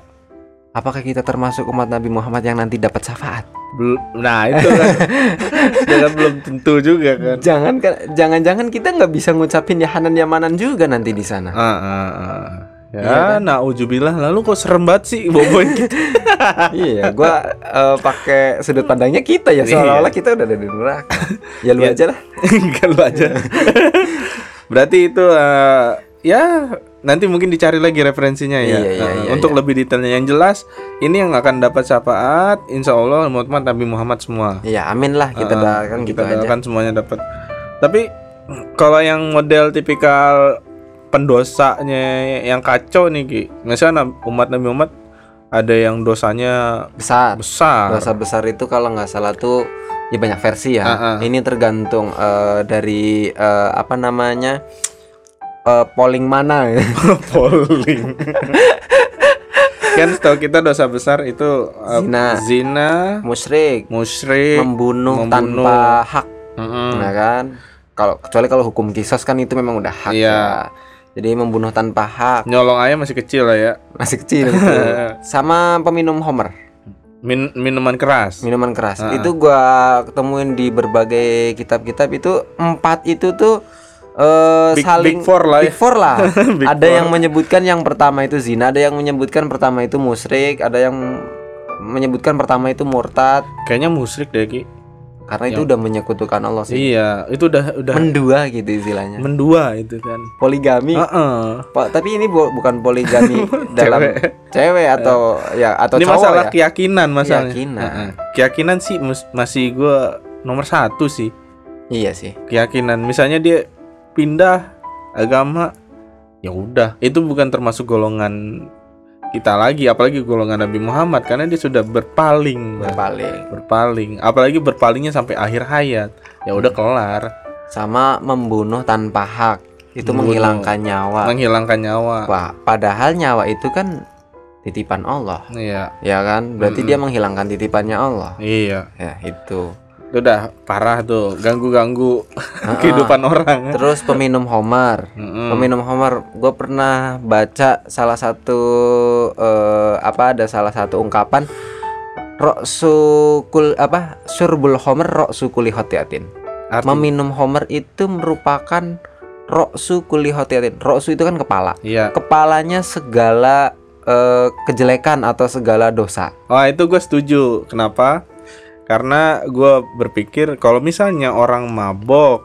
Apakah kita termasuk umat Nabi Muhammad yang nanti dapat syafaat? bel- nah itu kan kan belum tentu juga kan. Jangan kan, jangan-jangan kita nggak bisa ngucapin yahanan yamanan juga nanti di sana. Ah, ah, ah. Ya, Iya kan? nauzubillah. Lalu kok serem banget sih boboin gitu. iya, gua eh, pakai sudut pandangnya kita ya Iya. seolah-olah kita udah ada di neraka. Ya lu Iya. aja lah. Enggak lu aja. Berarti itu eh, ya nanti mungkin dicari lagi referensinya ya. Iya, iya, Eh, iya, untuk iya. lebih detailnya yang jelas, ini yang akan dapat syafaat insya Allah Muhammad Nabi Muhammad semua. Iya, amin lah kita doakan gitu kita aja. doakan semuanya dapat. Tapi kalau yang model tipikal pendosanya yang kacau nih Ki. Misalnya umat Nabi Muhammad ada yang dosanya Besar. besar. Dosa besar itu kalau nggak salah tuh ya banyak versi ya. Ah, ah. Ini tergantung eh, dari eh, apa namanya eh, polling mana. polling. kan setahu kita dosa besar itu uh, Zina. zina, Musyrik, musyrik, membunuh, membunuh. tanpa hak, Mm-mm. nah kan? Kalau kecuali kalau hukum kisos kan itu memang udah hak Iya. ya. Jadi membunuh tanpa hak nyolong ayam masih kecil lah ya. masih kecil. Sama peminum homer, Min- minuman keras. minuman keras. Ah, ah. Itu gua ketemuin di berbagai kitab-kitab itu empat itu tuh eh, Big- saling big four lah ya. Big four lah. Big ada four. yang menyebutkan yang pertama itu zina, ada yang menyebutkan pertama itu musyrik, ada yang menyebutkan pertama itu murtad Kayaknya musyrik deh Ki. Karena itu udah menyekutukan Allah sih. Iya, itu udah udah Mendua gitu istilahnya. mendua itu kan. Poligami. Heeh. Pa- tapi ini bu- bukan poligami dalam Cewek. cewek atau ya atau Ini cowok masalah ya. keyakinan masalahnya. Keyakinan. Heeh. Keyakinan sih masih gua nomor satu sih. Iya sih. Keyakinan. Misalnya dia pindah agama, ya udah. Itu bukan termasuk golongan kita lagi, apalagi golongan Nabi Muhammad karena dia sudah berpaling. Berpaling. Berpaling, apalagi berpalingnya sampai akhir hayat. Ya udah kelar, Sama membunuh tanpa hak. Itu Membunuh. menghilangkan nyawa. menghilangkan nyawa. Wah, padahal nyawa itu kan titipan Allah. Iya, Ya kan? Berarti Mm-mm. dia menghilangkan titipannya Allah. iya. Ya, itu. Itu udah parah tuh, ganggu-ganggu Ah, kehidupan orang. Terus peminum homer. Mm-mm. Peminum homer, gue pernah baca salah satu eh, apa ada salah satu ungkapan Roksukul apa surbul homer roksukuli hotiatin. Arti- Meminum homer itu merupakan roksu kuli hotiatin. Roksu itu kan kepala. Iya. Kepalanya segala eh, kejelekan atau segala dosa. Wah itu gue setuju. Kenapa? Karena gue berpikir kalau misalnya orang mabok,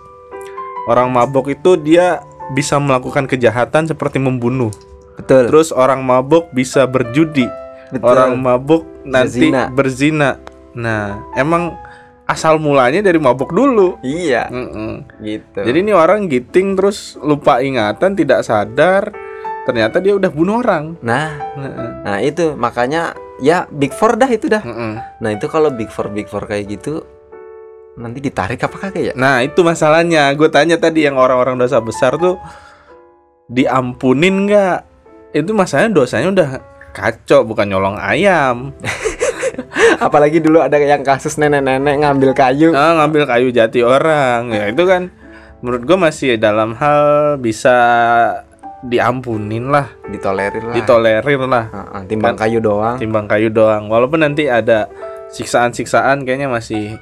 orang mabok itu dia bisa melakukan kejahatan seperti membunuh. Betul. Terus orang mabok bisa berjudi. Betul. Orang mabok nanti Berzina. berzina. Nah, emang asal mulanya dari mabok dulu. Iya, Mm-mm. gitu. Jadi ini orang giting terus lupa ingatan, tidak sadar. Ternyata dia udah bunuh orang. nah, Heeh. nah itu makanya ya big four dah itu dah. Mm-mm. Nah itu kalau big four big four kayak gitu nanti ditarik apa kagak ya? Nah itu masalahnya Gue tanya tadi yang orang-orang dosa besar tuh Diampunin nggak? Itu masalahnya dosanya udah kacau Bukan nyolong ayam Apalagi dulu ada yang kasus nenek-nenek ngambil kayu. ah, Ngambil kayu jati orang Ya itu kan Menurut gue masih dalam hal bisa diampunin lah Ditolerir lah. Ditolerir lah Heeh, timbang Kan- kayu doang. Timbang kayu doang Walaupun nanti ada siksaan-siksaan Kayaknya masih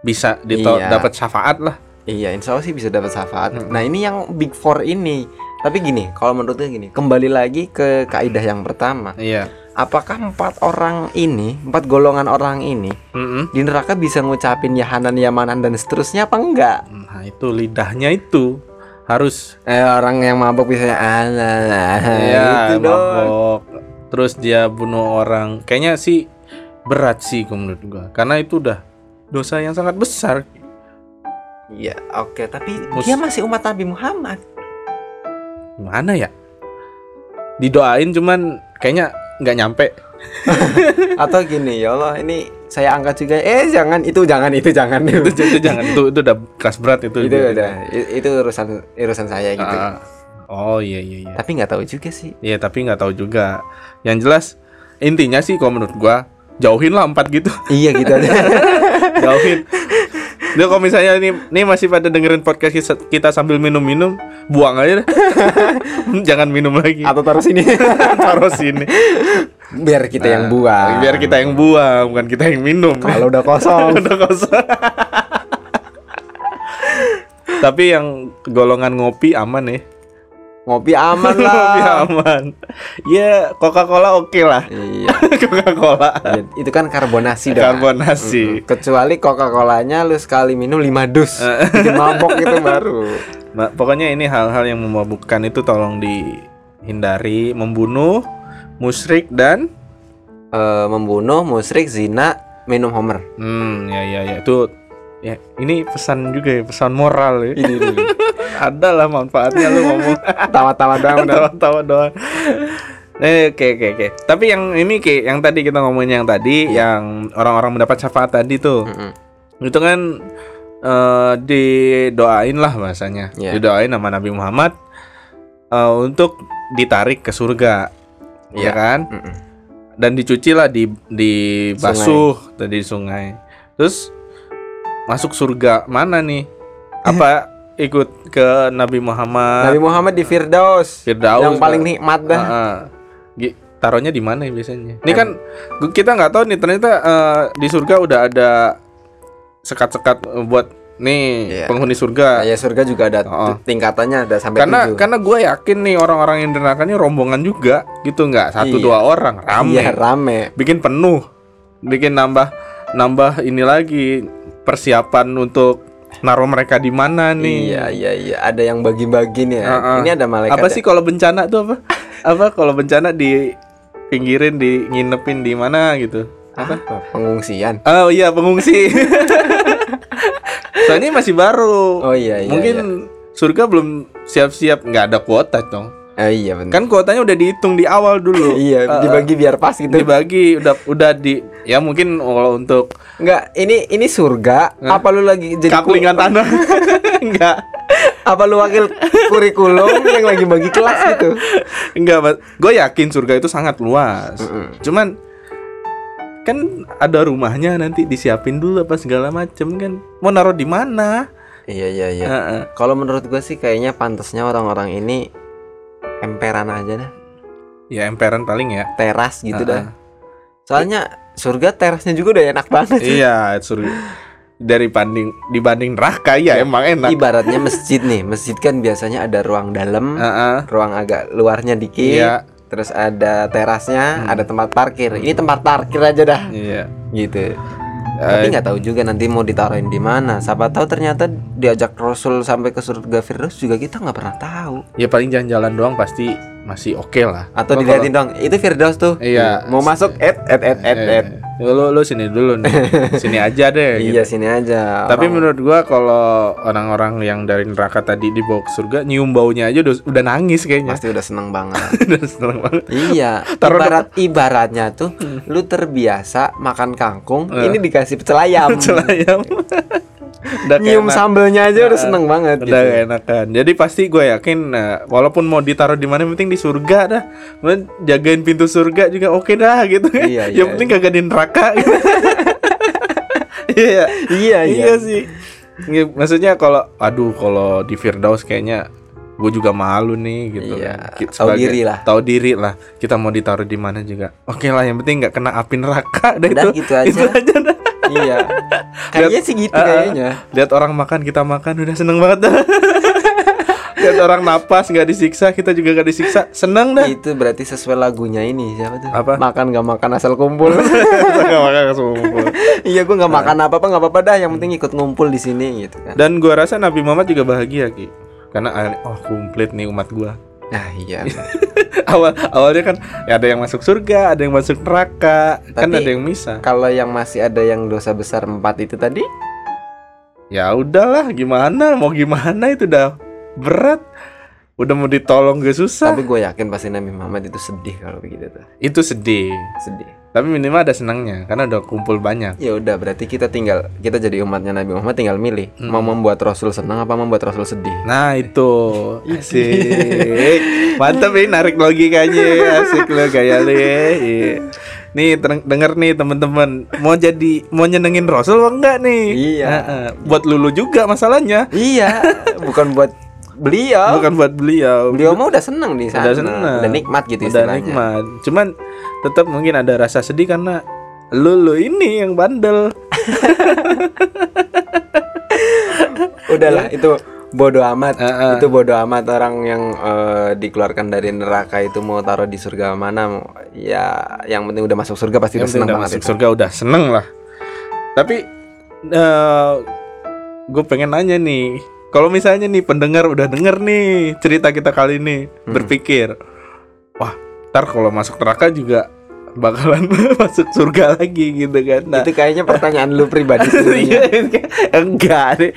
bisa dito- Iya. dapat syafaat lah Iya, insya Allah sih bisa dapat syafaat. Mm-mm. Nah ini yang big four ini. Tapi gini, kalau menurutnya gini, kembali lagi ke kaidah yang pertama. Iya Apakah empat orang ini, empat golongan orang ini Mm-mm. di neraka bisa ngucapin yahanan, yamanan dan seterusnya apa enggak? Nah itu lidahnya itu Harus Eh orang yang mabok bisa ala Iya, gitu dong. mabok. Terus dia bunuh orang. Kayaknya sih berat sih kalau menurut gua. Karena itu udah dosa yang sangat besar. Iya, oke, tapi Mus- dia masih umat Nabi Muhammad. Gimana ya? Didoain cuman kayaknya nggak nyampe. Atau gini, ya Allah, ini saya angkat juga eh jangan itu jangan itu jangan. Itu, itu jangan itu itu udah kelas berat itu. Itu udah itu urusan urusan saya gitu. Ah, oh iya iya iya. Tapi nggak tahu juga sih. Iya tapi nggak tahu juga. Yang jelas intinya sih kalau menurut gua jauhin lah empat gitu. Iya gitu aja. Jauhin Dia kalau misalnya nih, nih masih pada dengerin podcast kita, sambil minum-minum, buang aja deh. Jangan minum lagi. atau taruh sini Taruh sini. biar kita yang Nah, buang Biar kita yang buang, bukan kita yang minum. kalau udah kosong Udah kosong. Tapi yang golongan ngopi aman ya. Ngopi aman Ngopi lah. aman. Ya, Coca-Cola oke lah. iya. Coca-Cola. Iya, itu kan karbonasi dong Karbonasi. kecuali coca colanya lu sekali minum 5 dus. Bikin mabok itu baru. Nah, pokoknya ini hal-hal yang memabukkan itu tolong dihindari, membunuh, musyrik dan? Eh, membunuh musrik zina minum homer. Hmm ya ya ya. Itu ya ini pesan juga ya, pesan moral ya. ini ini. Ada lah manfaatnya lu ngomong tawa-tawa doang tawa-tawa doang. Eh, oke oke oke. Tapi yang ini kayak yang tadi kita ngomongin yang tadi yang orang-orang mendapat syafaat tadi tuh. Mm-mm. Itu kan eh didoain lah bahasanya. Iya. Didoain sama Nabi Muhammad eh, untuk ditarik ke surga. Iya. Iya kan? Mm-mm. Dan dicuci lah di di basuh tadi di sungai. Terus masuk surga mana nih? Apa ikut ke Nabi Muhammad? Nabi Muhammad di Firdaus Firdaus yang paling nikmat dah Heeh. Gi- taruhnya di mana ya biasanya? Ini kan kita nggak tahu nih ternyata eh, di surga udah ada sekat-sekat eh, buat nih Iya. penghuni surga. ya surga juga ada Oh. tingkatannya ada sampai Karena tujuh. karena gue yakin nih orang-orang yang di neraka ini rombongan juga gitu nggak satu Iya. dua orang rame iya rame bikin penuh bikin nambah nambah ini lagi persiapan untuk naruh mereka di mana nih? Iya iya iya. Ada yang bagi-bagi nih ya. Heeh. ini ada malaikat apa sih kalau bencana tuh apa? Apa kalau bencana di pinggirin di nginepin di mana gitu? Apa? Pengungsian. Oh iya pengungsi. Soalnya masih baru. Oh iya iya mungkin surga belum siap-siap. Nggak ada kuota dong. iya. Eh, iya benar kan kuotanya udah dihitung di awal dulu iya Eh, dibagi biar pas gitu dibagi udah udah di ya mungkin kalau untuk Enggak, ini ini surga. Apa lu lagi jadi kaplingan tanah enggak apa lu wakil kurikulum yang lagi bagi kelas gitu? enggak gue yakin surga itu sangat luas Mm-mm. cuman kan ada rumahnya nanti disiapin dulu apa segala macem kan mau naruh di mana Iya iya iya. Heeh. Kalau menurut gua sih kayaknya pantasnya orang-orang ini emperan aja dah, ya emperan paling ya teras gitu Heeh. dah. Soalnya surga terasnya juga udah enak banget. iya surga dari banding dibanding neraka ya emang enak Ibaratnya masjid nih, masjid kan biasanya ada ruang dalam, Heeh. ruang agak luarnya dikit, iya terus ada terasnya, Hmm. ada tempat parkir. Ini tempat parkir aja dah, iya gitu. Tapi Eh, nggak tahu juga nanti mau ditaruhin di mana. Siapa tahu ternyata diajak Rasul sampai ke surga Firdaus juga kita nggak pernah tahu. ya paling jalan-jalan doang pasti masih oke lah Atau Gua dilihatin dong, itu Firdaus tuh. Iya. Mau masuk et et et et Eh, et. lu lu sini dulu nih sini aja deh gitu. Iya sini aja. Tapi Orang- menurut gua kalau orang-orang yang dari neraka tadi dibawa ke surga nyium baunya aja udah, udah nangis kayaknya. pasti udah seneng banget. udah seneng banget. iya. Taruh Ibarat ibaratnya tuh, lu terbiasa makan kangkung, Eh. ini dikasih pecel ayam. Celayam. Udah Nyium keenak- sambelnya aja udah Eh, seneng banget. Udah gitu. enakan. Jadi pasti gue yakin nah, walaupun mau ditaruh di mana penting di surga dah. Kemudian jagain pintu surga juga oke dah gitu kan. Iya, yang iya. penting kagak di neraka. gitu. Iya. Iya iya. iya sih. Iya, maksudnya kalau aduh kalau di Firdaus kayaknya gue juga malu nih gitu Iya, kan. Tahu diri lah. Tahu diri lah. Kita mau ditaruh di mana juga. Oke lah, yang penting nggak kena api neraka dah Udah itu. gitu aja. Itu aja dah. Iya. Kayaknya sih gitu Ah, ah. kayaknya. Lihat orang makan, kita makan udah seneng banget dah. Lihat orang napas nggak disiksa, kita juga nggak disiksa, seneng dah. Itu berarti sesuai lagunya ini siapa tuh? Apa? Makan gak makan asal kumpul. Nggak makan langsung ngumpul. iya gua nggak makan apa apa nggak apa apa dah. Yang penting ikut ngumpul di sini gitu kan. Dan gua rasa Nabi Muhammad juga bahagia ki. Karena ah, oh komplit nih umat gua. Nah iya. awal awalnya kan ya ada yang masuk surga, ada yang masuk neraka, kan Tapi- ada yang misah. Kalau yang masih ada yang dosa besar empat itu tadi, Ya udahlah, gimana? Mau gimana itu udah berat. udah mau ditolong gak susah. Tapi gue yakin pasti Nabi Muhammad itu sedih kalau begitu tuh. Itu sedih. Sedih. Tapi minimal ada senangnya karena udah kumpul banyak. Ya udah berarti kita tinggal kita jadi umatnya Nabi Muhammad tinggal milih mau membuat Rasul senang apa membuat Rasul sedih. Nah itu asik Mantap ini narik logikanya Asik lo kayak lu ya Iya. Nih denger nih temen-temen Mau jadi Mau nyenengin Rasul apa enggak nih Iya. Heeh. Buat lulu juga masalahnya Iya, bukan buat beliau. Bukan buat beliau Beliau mah udah seneng di sana. Udah seneng. Udah nikmat gitu Udah istilahnya. nikmat Cuman tetap mungkin ada rasa sedih karena Lulu ini yang bandel Udahlah itu bodoh amat. Heeh. Itu bodoh amat orang yang eh, dikeluarkan dari neraka itu mau taruh di surga mana ya yang penting udah masuk surga pasti Yang udah seneng udah banget masuk itu. surga udah seneng lah Tapi Gue pengen nanya nih Kalau misalnya nih pendengar udah denger nih cerita kita kali ini Hmm. Berpikir Wah ntar kalau masuk neraka juga bakalan masuk surga lagi gitu kan Nah Itu kayaknya pertanyaan lu pribadi sebenarnya. Enggak deh.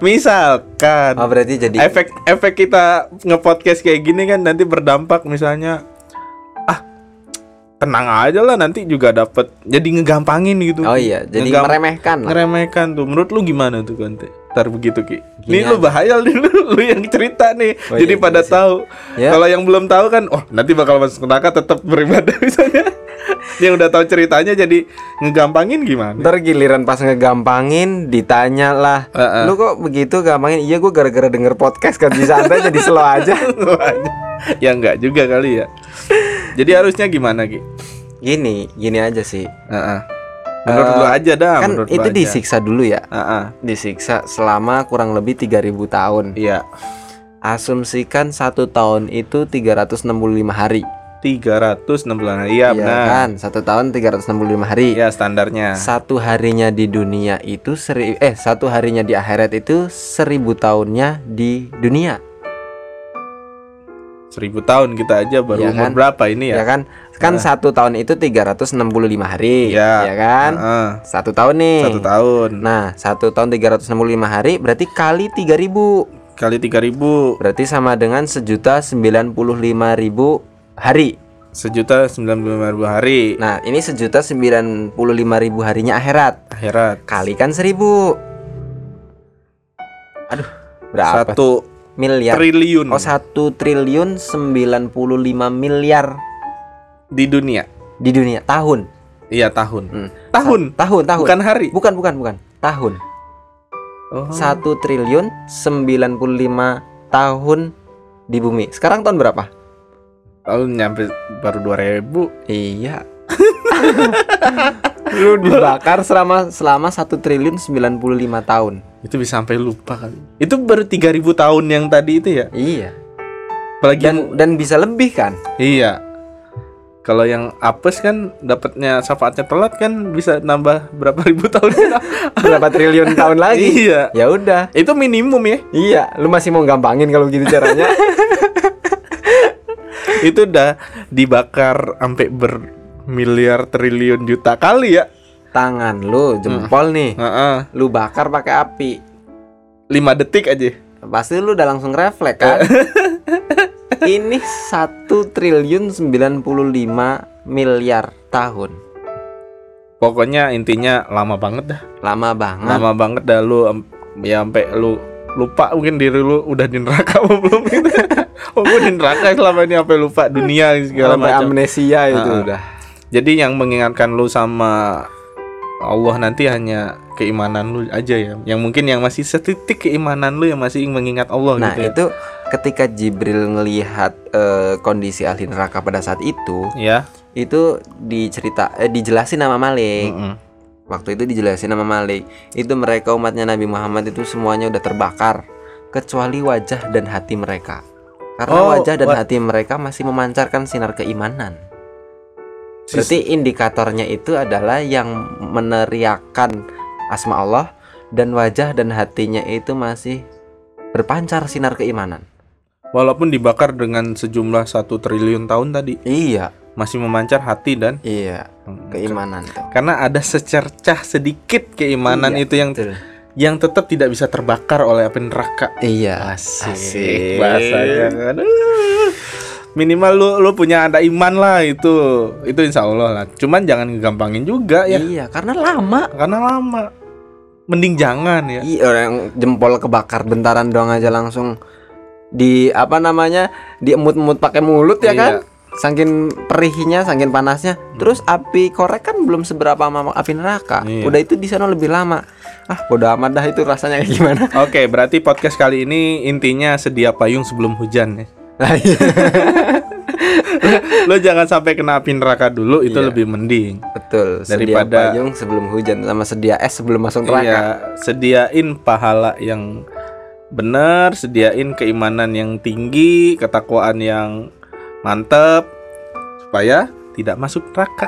Misalkan Oh berarti jadi efek efek kita ngepodcast kayak gini kan nanti berdampak misalnya tenang aja lah nanti juga dapat jadi ngegampangin gitu. Oh iya, jadi Ngegam- meremehkan lah. ngeremehkan tuh. Menurut lu gimana tuh Kante ntar begitu ki. Nih lu bahaya nih lu, lu yang cerita nih. Oh jadi iya, pada iya tahu. Ya. kalau yang belum tahu kan oh nanti bakal masuk neraka tetap beribadah misalnya. Yang udah tahu ceritanya jadi ngegampangin gimana? Ntar giliran pas ngegampangin ditanya lah. Heeh. Lu kok begitu gampangin? Iya gue gara-gara denger podcast kan Bisa anda jadi slow aja. Ya enggak juga kali ya jadi harusnya gimana ki Gini Gini aja sih Heeh. Menurut Eh, lu aja dah, Kan menurut itu aja. disiksa dulu ya Heeh. Disiksa selama kurang lebih 3000 tahun Iya, Asumsikan satu tahun itu 365 hari 360 hari. Iya, Iya benar. kan Satu tahun 365 hari Iya, standarnya. Satu harinya di dunia itu seri Eh satu harinya di akhirat itu Seribu tahunnya di dunia Seribu tahun kita aja baru umur kan? berapa ini Ya ya? kan Kan satu tahun itu 365 hari Iya. Ya kan Heeh. Satu tahun nih Satu tahun Nah satu tahun 365 hari Berarti kali 3000 kali 3000 Berarti sama dengan sejuta 95 ribu hari sejuta sembilan puluh lima ribu hari Nah ini sejuta 95 ribu harinya akhirat akhirat. Kalikan seribu Aduh Berapa? Satu miliar. Triliun. Oh satu triliun 95 miliar. Di dunia. di dunia. Tahun. Iya tahun. Hmm. Tahun. Sa- tahun tahun. Bukan hari. bukan bukan bukan. Tahun. Oh. satu triliun 95 tahun di bumi. Sekarang tahun berapa? Tahun nyampe baru 2000 iya. Lu dibakar selama selama satu triliun 95 tahun itu bisa sampai lupa kali. Itu baru 3000 tahun yang tadi itu ya. iya Apalagi dan dan bisa lebih kan Iya. Kalau yang apes kan dapatnya syafaatnya telat kan bisa nambah berapa ribu tahun. berapa triliun tahun lagi iya. ya udah Itu minimum ya. iya lu masih mau gampangin kalau gitu caranya Itu udah dibakar sampai bermiliar triliun juta kali ya. Tangan lu jempol nih Heeh. lu bakar pakai api 5 detik aja. pasti lu udah langsung refleks kan ini satu triliun 95 miliar tahun Pokoknya intinya lama banget dah. lama banget Lama banget dah lu ya sampai lu lupa mungkin diri lu udah di neraka apa belum gitu. oh, gua di neraka selama ini sampai lupa dunia segala sampai macam. amnesia itu Ah. udah Jadi yang mengingatkan lu sama Allah nanti hanya keimanan lu aja ya. Yang mungkin yang masih setitik keimanan lu yang masih mengingat Allah nah gitu. ya. itu ketika Jibril ngelihat eh, kondisi ahli neraka pada saat itu ya. itu dicerita eh, dijelasin nama Malik Mm-mm. waktu itu dijelasin nama Malik itu mereka umatnya Nabi Muhammad itu semuanya udah terbakar kecuali wajah dan hati mereka karena Oh, wajah dan hati mereka masih memancarkan sinar keimanan berarti indikatornya itu adalah yang meneriakan asma Allah dan wajah dan hatinya itu masih berpancar sinar keimanan Walaupun dibakar dengan sejumlah satu triliun tahun tadi iya masih memancar hati dan iya keimanan tuh karena ada secercah sedikit keimanan Iya, itu yang Betul. yang tetap tidak bisa terbakar oleh api neraka. Iya. Asik, bahasanya kan. Minimal lu lu punya ada iman lah itu. Itu insya Allah lah. Cuman jangan ngegampangin juga ya. Iya, karena lama. Karena lama. Mending jangan ya. Iya, orang jempol kebakar bentaran doang aja langsung di apa namanya? diemut-emut pakai mulut ya Iya. kan? Saking perihnya, saking panasnya. Terus api korek kan belum seberapa sama api neraka. Iya. Udah itu di sana lebih lama. Ah, bodo amat dah itu rasanya kayak gimana. Oke, berarti podcast kali ini intinya sedia payung sebelum hujan ya. Lo jangan sampai kena api neraka dulu, itu Iya. lebih mending. Betul, Daripada- sedia payung sebelum hujan sama sedia es sebelum masuk neraka. Iya, sediain pahala yang benar, sediain keimanan yang tinggi, ketakwaan yang mantep supaya tidak masuk neraka.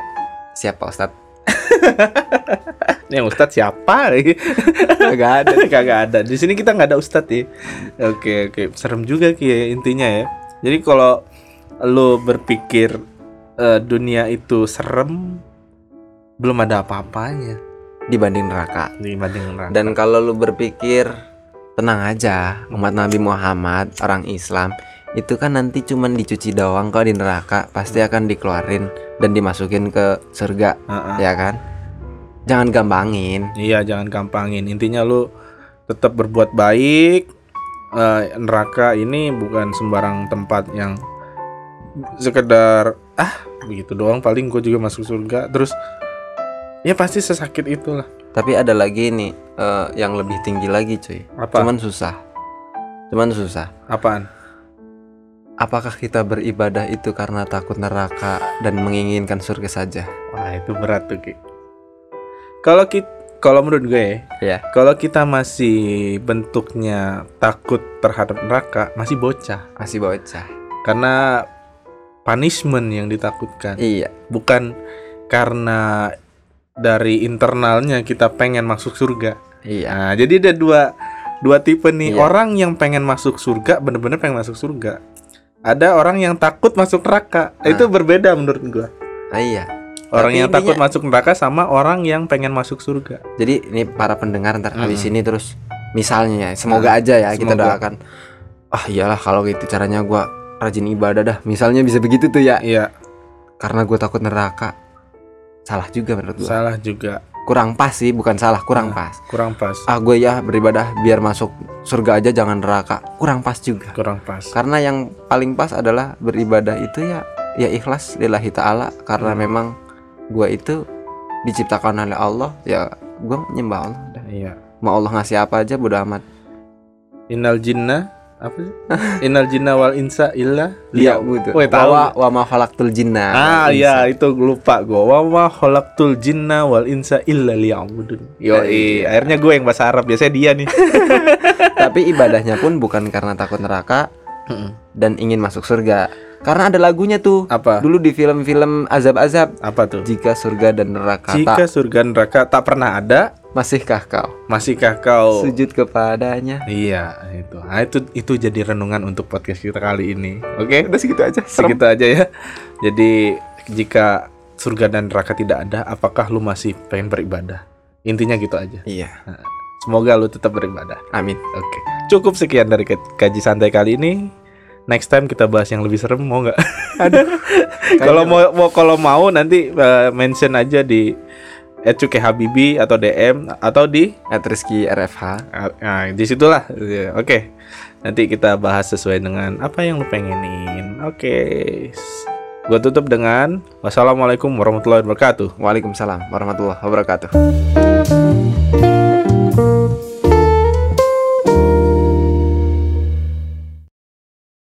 Siapa Ustadz? Ini yang ustadz siapa? Gak ada. Kagak ada. Di sini kita nggak ada ustadz ya. Oke oke, serem juga Ki ya, intinya ya. Jadi kalau lo berpikir eh, dunia itu serem, belum ada apa-apanya Dibanding neraka. dibanding neraka. Dan kalau lu berpikir tenang aja, umat Nabi Muhammad, orang Islam, itu kan nanti cuman dicuci doang kok di neraka, pasti akan dikeluarin dan dimasukin ke surga, Heeh. ya kan? Jangan gampangin. Iya, jangan gampangin. Intinya lu tetap berbuat baik. Eh, neraka ini bukan sembarang tempat yang sekedar ah begitu doang paling gue juga masuk surga terus ya pasti sesakit itulah Tapi ada lagi nih eh, yang lebih tinggi lagi, cuy. apa Cuman susah. Cuman susah. apaan Apakah kita beribadah itu karena takut neraka dan menginginkan surga saja? wah itu berat tuh Ki kalau kita kalau menurut gue ya kalau kita masih bentuknya takut terhadap neraka masih bocah Masih bocah. karena punishment yang ditakutkan Iya. bukan karena dari internalnya kita pengen masuk surga. Iya. Nah, jadi ada dua dua tipe nih Iya. orang yang pengen masuk surga bener-bener pengen masuk surga. Ada orang yang takut masuk neraka. Ah. Itu berbeda menurut gua. Ah, iya. Orang Tapi yang takut masuk neraka sama orang yang pengen masuk surga. Jadi ini para pendengar ntar habis Mm-mm. ini terus misalnya ya, semoga aja ya kita doakan. Ah iyalah kalau gitu caranya gua rajin ibadah dah. Misalnya bisa begitu tuh ya. Iya, Karena gua takut neraka. Salah juga menurut gua. salah juga. Kurang pas sih, bukan salah, kurang Nah. pas. Kurang pas. Ah gue ya beribadah biar masuk surga aja jangan neraka. Kurang pas juga. Kurang pas. Karena yang paling pas adalah beribadah itu ya ya ikhlas lillahi taala karena Hmm. memang gua itu diciptakan oleh Allah ya gua nyembah Allah dah. Iya. Mau Allah ngasih apa aja bodo amat. Innal jinna apa sih? Innal jinna wal insa illa Iya, betul. Woi, tahu. Wa wa ma khalaqtul jinna. Ah iya itu lupa gue Wa ma khalaqtul jinna wal insa illa liya'budun Yo Iya. akhirnya gue yang bahasa Arab biasanya dia nih Tapi ibadahnya pun bukan karena takut neraka dan ingin masuk surga. Karena ada lagunya tuh. Apa? Dulu di film-film azab-azab Apa tuh? jika surga dan neraka Jika tak surga neraka tak pernah ada masihkah kau Masihkah kau sujud kepadanya? Iya itu nah, itu itu jadi renungan untuk podcast kita kali ini Oke Udah segitu aja. Serem. segitu aja ya Jadi jika surga dan neraka tidak ada Apakah lu masih pengen beribadah Intinya gitu aja Iya. Semoga lu tetap beribadah Amin. Oke, cukup sekian dari kaji santai kali ini. Next time kita bahas yang lebih serem mau nggak? kalau mau, mau kalau mau nanti uh, mention aja di @cuke habibi atau DM atau di At Rizky RFH. nah, di situlah. Ya, Oke. Nanti kita bahas sesuai dengan apa yang lu pengenin. Oke. Gua tutup dengan wassalamualaikum warahmatullahi wabarakatuh. Waalaikumsalam warahmatullahi wabarakatuh.